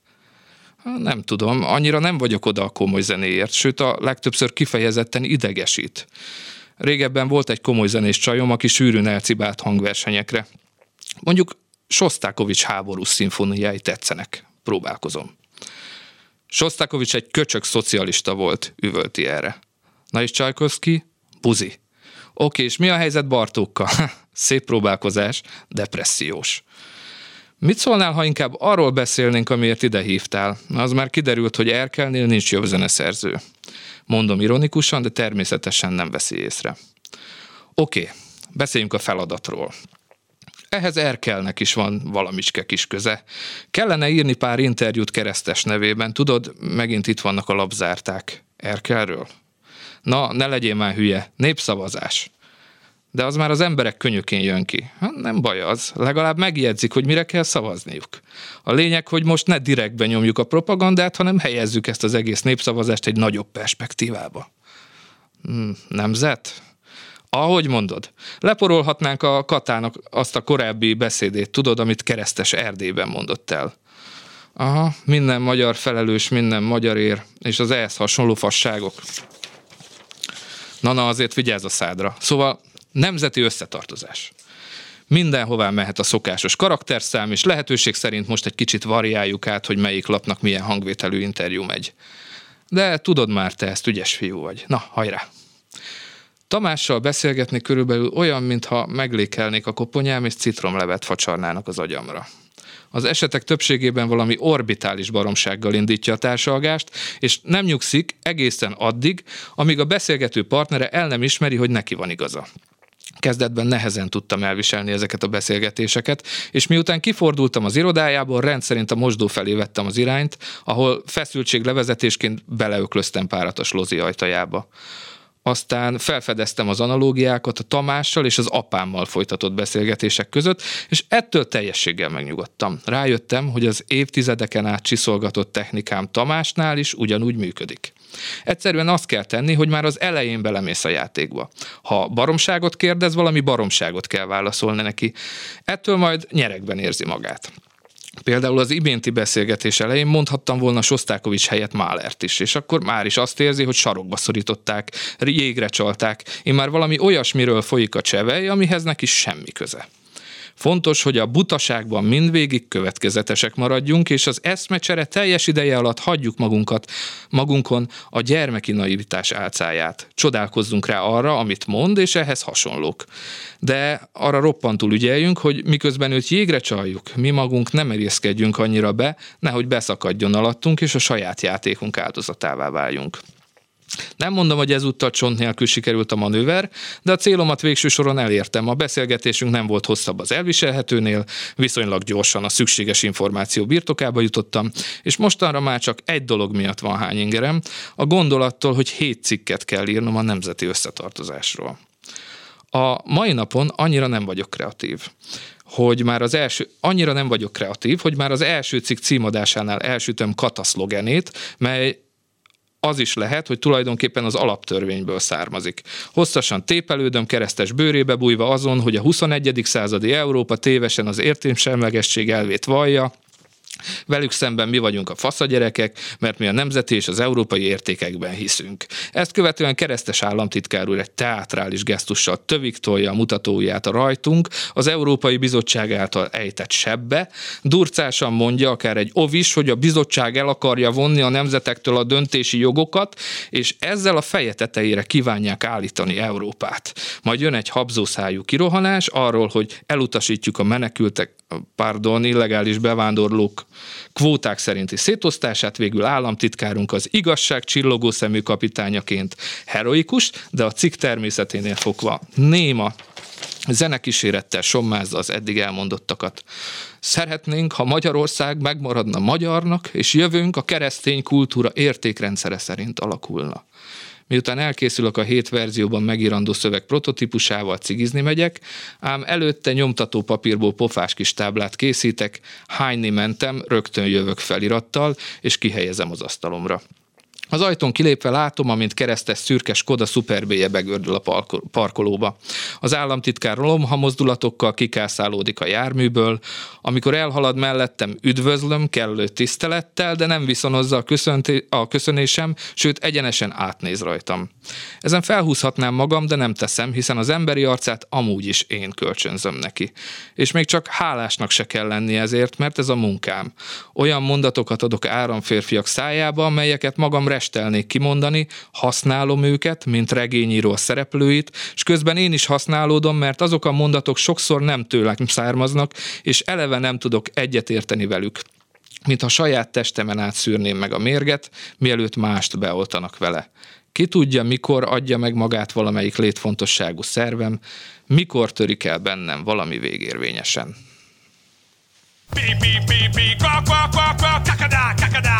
Nem tudom, annyira nem vagyok oda a komoly zenéért, sőt a legtöbbször kifejezetten idegesít. Régebben volt egy komoly zenés csajom, aki sűrűn elcibált hangversenyekre. Mondjuk Sostákovics háborús szimfóniái tetszenek. Próbálkozom. Sostákovics egy köcsök szocialista volt, üvölti erre. Na és Csajkovszki? Buzi. Oké, és mi a helyzet Bartókkal? Szép próbálkozás, depressziós. Mit szólnál, ha inkább arról beszélnénk, amiért ide hívtál? Az már kiderült, hogy Erkelnél nincs jobb zeneszerző. Mondom ironikusan, de természetesen nem veszi észre. Oké, okay, beszéljünk a feladatról. Ehhez Erkelnek is van valamicske kis köze. Kellene írni pár interjút keresztes nevében, tudod, megint itt vannak a labzárták. Erkelről? Na, ne legyél már hülye, népszavazás de az már az emberek könyökén jön ki. Hát nem baj az, legalább megjegyzik, hogy mire kell szavazniuk. A lényeg, hogy most ne direktben nyomjuk a propagandát, hanem helyezzük ezt az egész népszavazást egy nagyobb perspektívába. Hmm, nemzet? Ahogy mondod, leporolhatnánk a Katának azt a korábbi beszédét, tudod, amit keresztes Erdélyben mondott el. Aha, minden magyar felelős, minden magyar ér, és az ehhez hasonló fasságok. Na-na, azért vigyázz a szádra. Szóval Nemzeti összetartozás. Mindenhová mehet a szokásos karakterszám, és lehetőség szerint most egy kicsit variáljuk át, hogy melyik lapnak milyen hangvételű interjú megy. De tudod már, te ezt ügyes fiú vagy. Na, hajrá! Tamással beszélgetni körülbelül olyan, mintha meglékelnék a koponyám és citromlevet facsarnának az agyamra. Az esetek többségében valami orbitális baromsággal indítja a társalgást, és nem nyugszik egészen addig, amíg a beszélgető partnere el nem ismeri, hogy neki van igaza. Kezdetben nehezen tudtam elviselni ezeket a beszélgetéseket, és miután kifordultam az irodájából, rendszerint a mosdó felé vettem az irányt, ahol feszültség levezetésként beleöklöztem párat a slozi ajtajába. Aztán felfedeztem az analógiákat a Tamással és az apámmal folytatott beszélgetések között, és ettől teljességgel megnyugodtam. Rájöttem, hogy az évtizedeken át csiszolgatott technikám Tamásnál is ugyanúgy működik. Egyszerűen azt kell tenni, hogy már az elején belemész a játékba. Ha baromságot kérdez, valami baromságot kell válaszolni neki. Ettől majd nyerekben érzi magát. Például az iménti beszélgetés elején mondhattam volna Sostákovics helyett Málert is, és akkor már is azt érzi, hogy sarokba szorították, jégre csalták, én már valami olyasmiről folyik a csevej, amihez neki semmi köze. Fontos, hogy a butaságban mindvégig következetesek maradjunk, és az eszmecsere teljes ideje alatt hagyjuk magunkat, magunkon a gyermeki naivitás álcáját. Csodálkozzunk rá arra, amit mond, és ehhez hasonlók. De arra roppantul ügyeljünk, hogy miközben őt jégre csaljuk, mi magunk nem merészkedjünk annyira be, nehogy beszakadjon alattunk, és a saját játékunk áldozatává váljunk. Nem mondom, hogy ezúttal csont nélkül sikerült a manőver, de a célomat végső soron elértem. A beszélgetésünk nem volt hosszabb az elviselhetőnél, viszonylag gyorsan a szükséges információ birtokába jutottam, és mostanra már csak egy dolog miatt van hány ingerem, a gondolattól, hogy hét cikket kell írnom a nemzeti összetartozásról. A mai napon annyira nem vagyok kreatív hogy már az első, annyira nem vagyok kreatív, hogy már az első cikk címadásánál elsütöm kataszlogenét, mely az is lehet, hogy tulajdonképpen az alaptörvényből származik. Hosszasan tépelődöm, keresztes bőrébe bújva azon, hogy a 21. századi Európa tévesen az értémsemlegesség elvét vallja, Velük szemben mi vagyunk a faszagyerekek, mert mi a nemzeti és az európai értékekben hiszünk. Ezt követően keresztes államtitkár úr egy teátrális gesztussal tövik tolja a mutatóját a rajtunk, az Európai Bizottság által ejtett sebbe, durcásan mondja akár egy ovis, hogy a bizottság el akarja vonni a nemzetektől a döntési jogokat, és ezzel a feje tetejére kívánják állítani Európát. Majd jön egy habzószájú kirohanás arról, hogy elutasítjuk a menekültek, pardon, illegális bevándorlók kvóták szerinti szétosztását, végül államtitkárunk az igazság csillogó szemű kapitányaként heroikus, de a cikk természeténél fogva néma zenekísérettel sommázza az eddig elmondottakat. Szeretnénk, ha Magyarország megmaradna magyarnak, és jövőnk a keresztény kultúra értékrendszere szerint alakulna. Miután elkészülök a hét verzióban megírandó szöveg prototípusával, cigizni megyek, ám előtte nyomtató papírból pofás kis táblát készítek, hányni mentem, rögtön jövök felirattal, és kihelyezem az asztalomra. Az ajtón kilépve látom, amint keresztes szürke Skoda szuperbéje begördül a parkolóba. Az államtitkár rolomha mozdulatokkal kikászálódik a járműből, amikor elhalad mellettem, üdvözlöm kellő tisztelettel, de nem viszonozza a, köszönté- a köszönésem, sőt egyenesen átnéz rajtam. Ezen felhúzhatnám magam, de nem teszem, hiszen az emberi arcát amúgy is én kölcsönzöm neki. És még csak hálásnak se kell lenni ezért, mert ez a munkám. Olyan mondatokat adok áramférfiak szájába, amelyeket magam restelnék kimondani, használom őket, mint regényíró a szereplőit, és közben én is használódom, mert azok a mondatok sokszor nem tőlem származnak, és eleve nem tudok egyetérteni velük mintha saját testemen átszűrném meg a mérget, mielőtt mást beoltanak vele. Ki tudja, mikor adja meg magát valamelyik létfontosságú szervem, mikor törik el bennem valami végérvényesen. Beep, beep, beep, beep, quack, quack, quack, quack, caca-da, caca-da.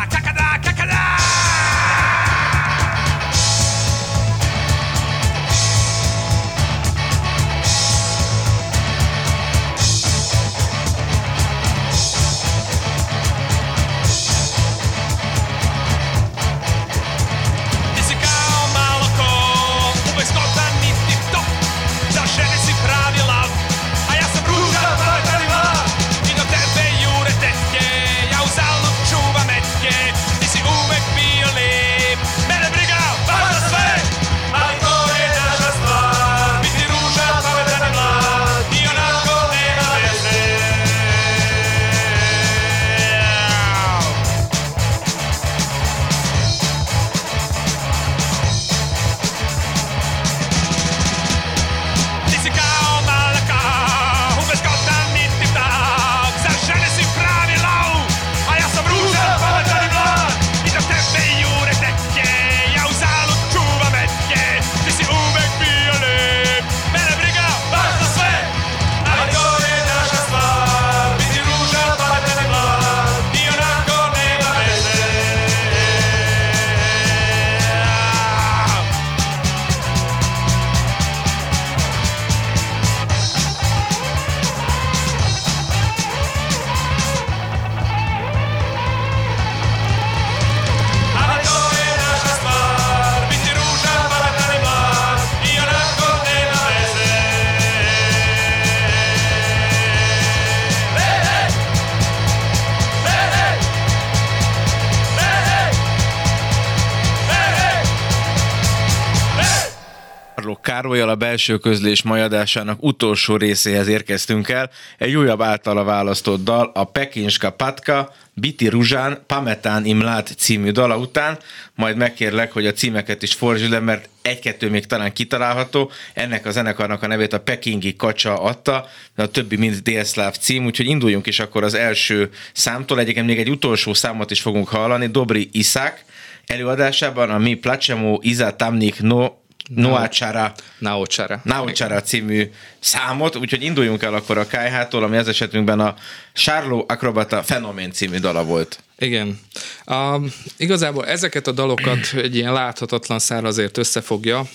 Belső közlés majadásának utolsó részéhez érkeztünk el. Egy újabb általa választott dal, a Pekinska Patka, Biti Ruzsán, Pametán Imlát című dala után, majd megkérlek, hogy a címeket is fordítsd le, mert egy-kettő még talán kitalálható. Ennek a zenekarnak a nevét a Pekingi Kacsa adta, de a többi mind délszláv cím, úgyhogy induljunk is akkor az első számtól. Egyébként még egy utolsó számot is fogunk hallani, Dobri Iszák előadásában, a Mi Placemo Iza Tamnik No Noácsára, Naocsara. Naocsara című számot, úgyhogy induljunk el akkor a KH-tól, ami az esetünkben a Charlo Acrobata Fenomén című dala volt. Igen. Uh, igazából ezeket a dalokat egy ilyen láthatatlan szár azért összefogja.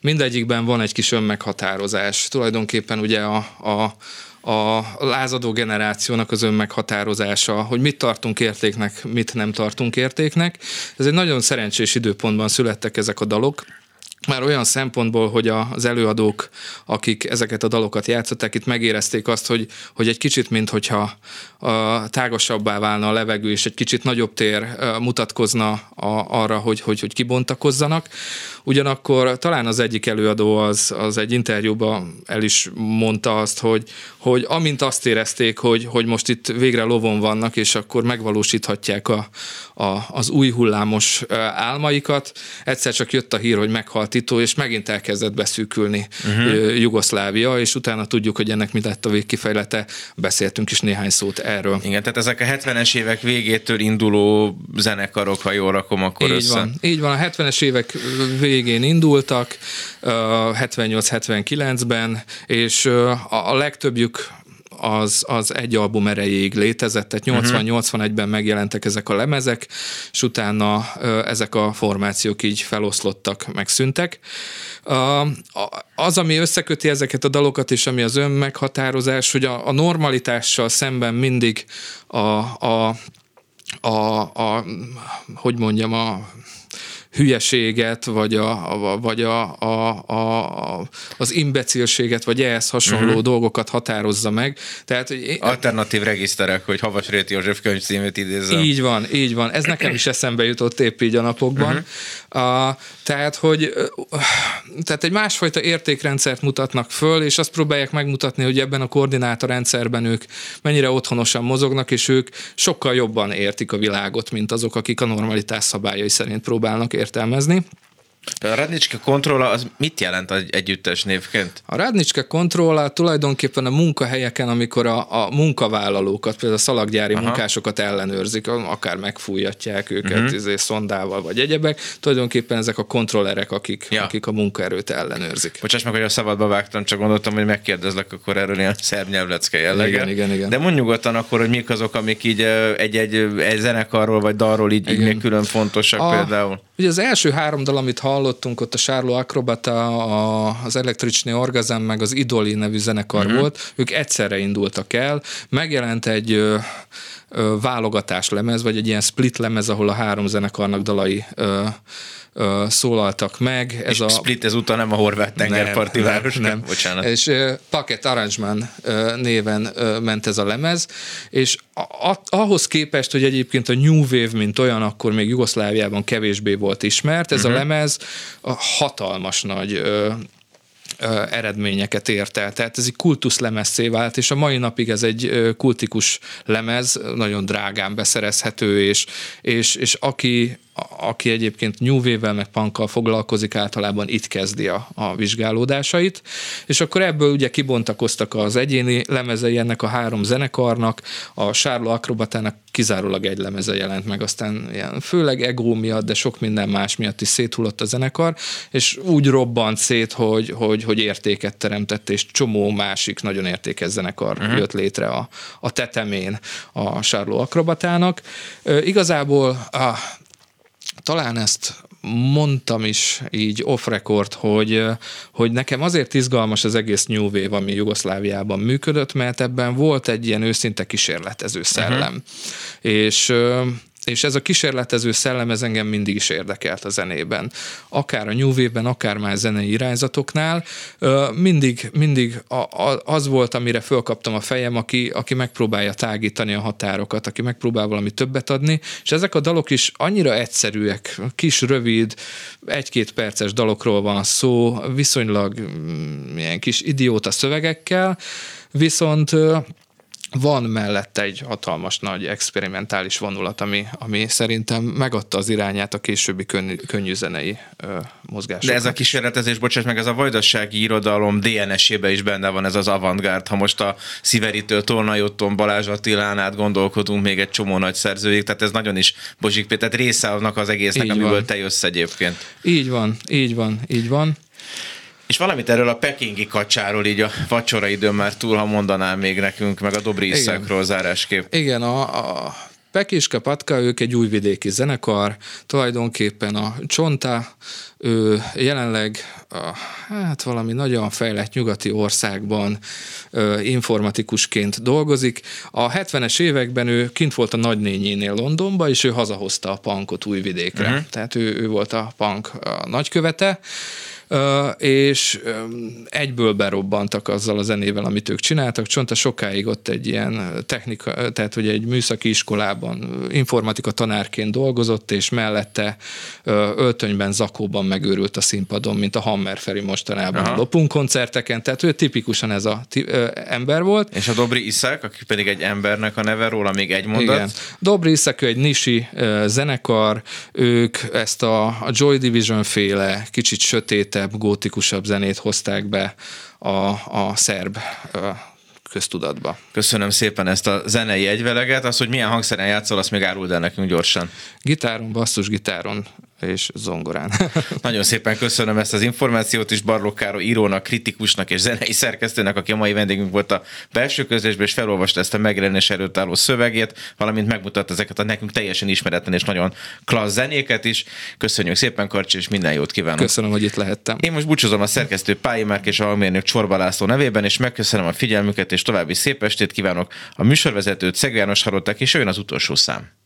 Mindegyikben van egy kis önmeghatározás. Tulajdonképpen ugye a, a a lázadó generációnak az önmeghatározása, hogy mit tartunk értéknek, mit nem tartunk értéknek. Ez egy nagyon szerencsés időpontban születtek ezek a dalok, már olyan szempontból, hogy az előadók, akik ezeket a dalokat játszották, itt megérezték azt, hogy, hogy egy kicsit, mint hogyha a, tágasabbá válna a levegő, és egy kicsit nagyobb tér mutatkozna a, arra, hogy, hogy, hogy kibontakozzanak. Ugyanakkor talán az egyik előadó az, az egy interjúban el is mondta azt, hogy, hogy amint azt érezték, hogy, hogy most itt végre lovon vannak, és akkor megvalósíthatják a, a, az új hullámos álmaikat, egyszer csak jött a hír, hogy meghalt Tito, és megint elkezdett beszűkülni uh-huh. Jugoszlávia, és utána tudjuk, hogy ennek mi lett a végkifejlete, beszéltünk is néhány szót erről. Igen, tehát ezek a 70-es évek végétől induló zenekarok, ha jól rakom, akkor így össze. Van, így van, a 70-es évek végén indultak, 78-79-ben, és a legtöbbjük az, az egy album erejéig létezett, tehát 80-81-ben megjelentek ezek a lemezek, és utána ezek a formációk így feloszlottak, megszűntek. Az, ami összeköti ezeket a dalokat, és ami az önmeghatározás, hogy a, a normalitással szemben mindig a, a a, a, hogy mondjam, a hülyeséget, vagy, a, vagy a, a, a, az imbecilséget, vagy ehhez hasonló uh-huh. dolgokat határozza meg. Tehát, hogy Alternatív regiszterek, hogy Havas Réti József könyvcímét idézem. Így van, így van. Ez nekem is eszembe jutott épp így a napokban. Uh-huh. Uh, tehát, hogy tehát egy másfajta értékrendszert mutatnak föl, és azt próbálják megmutatni, hogy ebben a koordinátorrendszerben ők mennyire otthonosan mozognak, és ők sokkal jobban értik a világot, mint azok, akik a normalitás szabályai szerint próbálnak értelmezni. A Radnicska Controlla az mit jelent egy együttes névként? A Radnicska Controlla tulajdonképpen a munkahelyeken, amikor a, a munkavállalókat, például a szalaggyári Aha. munkásokat ellenőrzik, akár megfújatják őket uh-huh. izé, szondával vagy egyebek, tulajdonképpen ezek a kontrollerek, akik, ja. akik a munkaerőt ellenőrzik. Bocsáss meg, hogy a szabadba vágtam, csak gondoltam, hogy megkérdezlek akkor erről ilyen szerb nyelvlecke jellege. Igen, igen, igen. De mondj nyugodtan akkor, hogy mik azok, amik így egy-egy egy zenekarról vagy dalról így, így még külön fontosak a, például. Ugye az első három dal, amit hallottunk, ott a Sárló Akrobata, a, az Elektricsné Orgazem, meg az Idoli nevű zenekar uh-huh. volt, ők egyszerre indultak el, megjelent egy ö, ö, válogatás lemez, vagy egy ilyen split lemez, ahol a három zenekarnak dalai ö, ö, szólaltak meg. Ez és a Split ezúttal nem a horvát tengerparti nem, város, nem, nem. Bocsánat. És Paket Arrangement néven ment ez a lemez, és a, a, ahhoz képest, hogy egyébként a New Wave, mint olyan, akkor még Jugoszláviában kevésbé volt ismert, ez uh-huh. a mhm. lemez a hatalmas nagy eredményeket ért el. Tehát ez egy kultusz lemezszé vált, és a mai napig ez egy kultikus lemez, nagyon drágán beszerezhető, és, és, és aki, aki egyébként nyúvével meg punkkal foglalkozik, általában itt kezdi a, a vizsgálódásait, és akkor ebből ugye kibontakoztak az egyéni lemezei ennek a három zenekarnak, a Sárló Akrobatának kizárólag egy lemeze jelent meg, aztán ilyen, főleg ego miatt, de sok minden más miatt is széthullott a zenekar, és úgy robbant szét, hogy, hogy, hogy értéket teremtett, és csomó másik nagyon értékes zenekar uh-huh. jött létre a, a tetemén a Sárló Akrobatának. E, igazából a, talán ezt mondtam is így off-record, hogy, hogy nekem azért izgalmas az egész New Wave, ami Jugoszláviában működött, mert ebben volt egy ilyen őszinte kísérletező szellem. Uh-huh. És és ez a kísérletező szellem ez engem mindig is érdekelt a zenében. Akár a New Wave-ben, akár már zenei irányzatoknál, mindig, mindig az volt, amire fölkaptam a fejem, aki, aki megpróbálja tágítani a határokat, aki megpróbál valami többet adni, és ezek a dalok is annyira egyszerűek, kis, rövid, egy-két perces dalokról van szó, viszonylag mm, ilyen kis idióta szövegekkel, viszont van mellette egy hatalmas nagy experimentális vonulat, ami, ami szerintem megadta az irányát a későbbi könnyű, könnyű zenei mozgásoknak. De ez a kísérletezés, bocsáss meg, ez a vajdasági irodalom DNS-ébe is benne van ez az avantgárd. Ha most a Sziveritől Tolna Jotton, Balázs Attilán át gondolkodunk még egy csomó nagy szerzőjék, tehát ez nagyon is Bozsik Péter, tehát része annak az egésznek, így amiből van. te jössz egyébként. Így van, így van, így van. És valamit erről a pekingi kacsáról így a vacsora időn már túl, ha mondanál még nekünk, meg a Dobri Iszákról zárásképp. Igen, a, a Pekiska Patka, ők egy újvidéki zenekar, tulajdonképpen a Csonta, ő jelenleg a, hát valami nagyon fejlett nyugati országban ö, informatikusként dolgozik. A 70-es években ő kint volt a nagynényénél Londonba, és ő hazahozta a punkot újvidékre. Uh-huh. Tehát ő, ő volt a punk a nagykövete, és egyből berobbantak azzal a zenével, amit ők csináltak. Csonta sokáig ott egy ilyen technika, tehát hogy egy műszaki iskolában informatika tanárként dolgozott, és mellette öltönyben, zakóban megőrült a színpadon, mint a Hammer Feri mostanában Aha. lopunk koncerteken, tehát ő tipikusan ez a ti, ö, ember volt. És a Dobri Iszák, aki pedig egy embernek a neve, róla még egy mondat. Igen. Dobri Iszák, ő egy nisi ö, zenekar, ők ezt a, a Joy Division féle, kicsit sötéte sötétebb, gótikusabb zenét hozták be a, a szerb köztudatba. Köszönöm szépen ezt a zenei egyveleget. Az, hogy milyen hangszeren játszol, azt még áruld el nekünk gyorsan. Gitáron, basszusgitáron és zongorán. Nagyon szépen köszönöm ezt az információt is Barló Károly írónak, kritikusnak és zenei szerkesztőnek, aki a mai vendégünk volt a belső közlésben, és felolvasta ezt a megjelenés előtt álló szövegét, valamint megmutatta ezeket a nekünk teljesen ismeretlen és nagyon klassz zenéket is. Köszönjük szépen, Karcsi, és minden jót kívánok. Köszönöm, hogy itt lehettem. Én most búcsúzom a szerkesztő Pályi Márk és a mérnök Csorba László nevében, és megköszönöm a figyelmüket, és további szép estét kívánok. A műsorvezetőt Szeg János hallották, és jön az utolsó szám.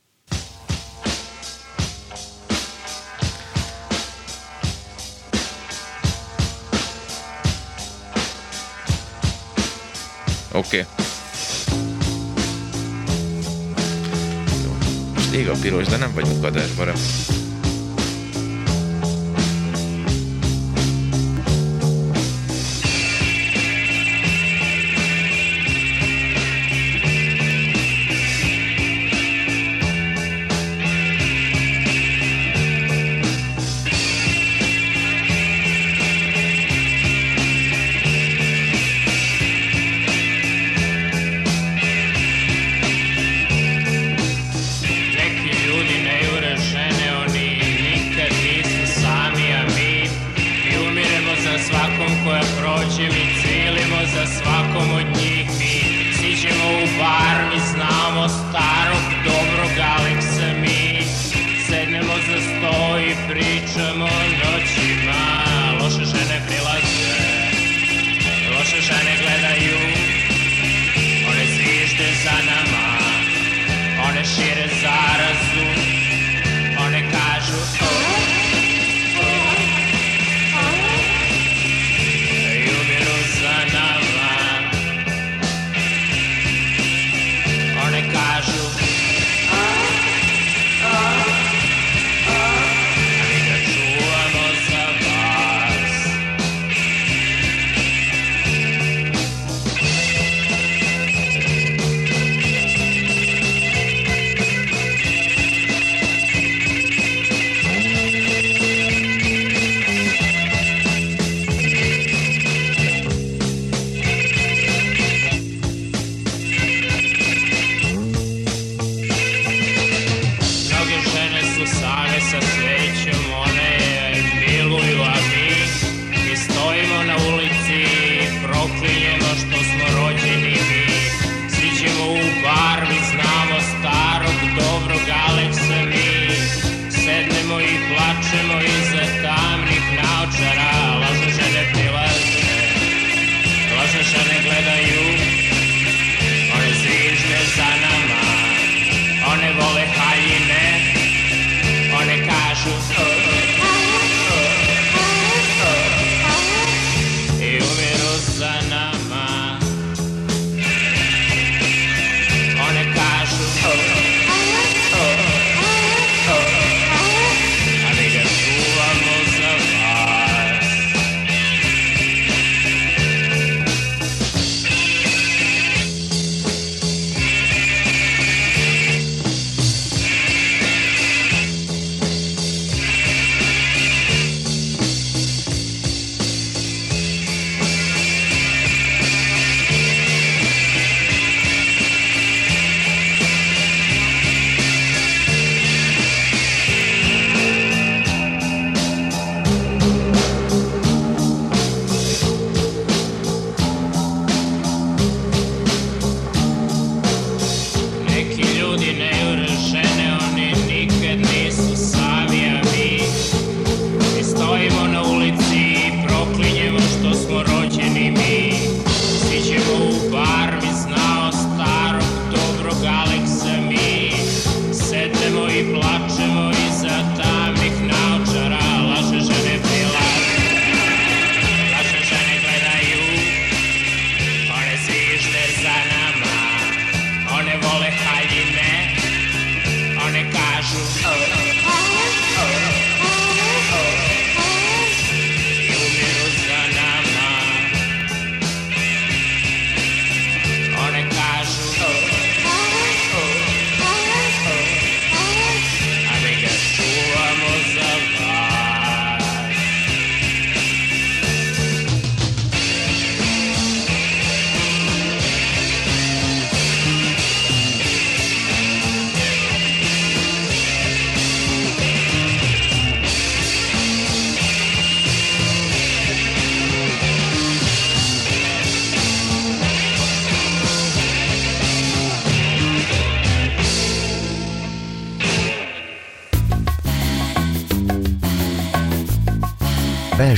Oké. Okay. Most ég a piros, de nem vagyunk adásban.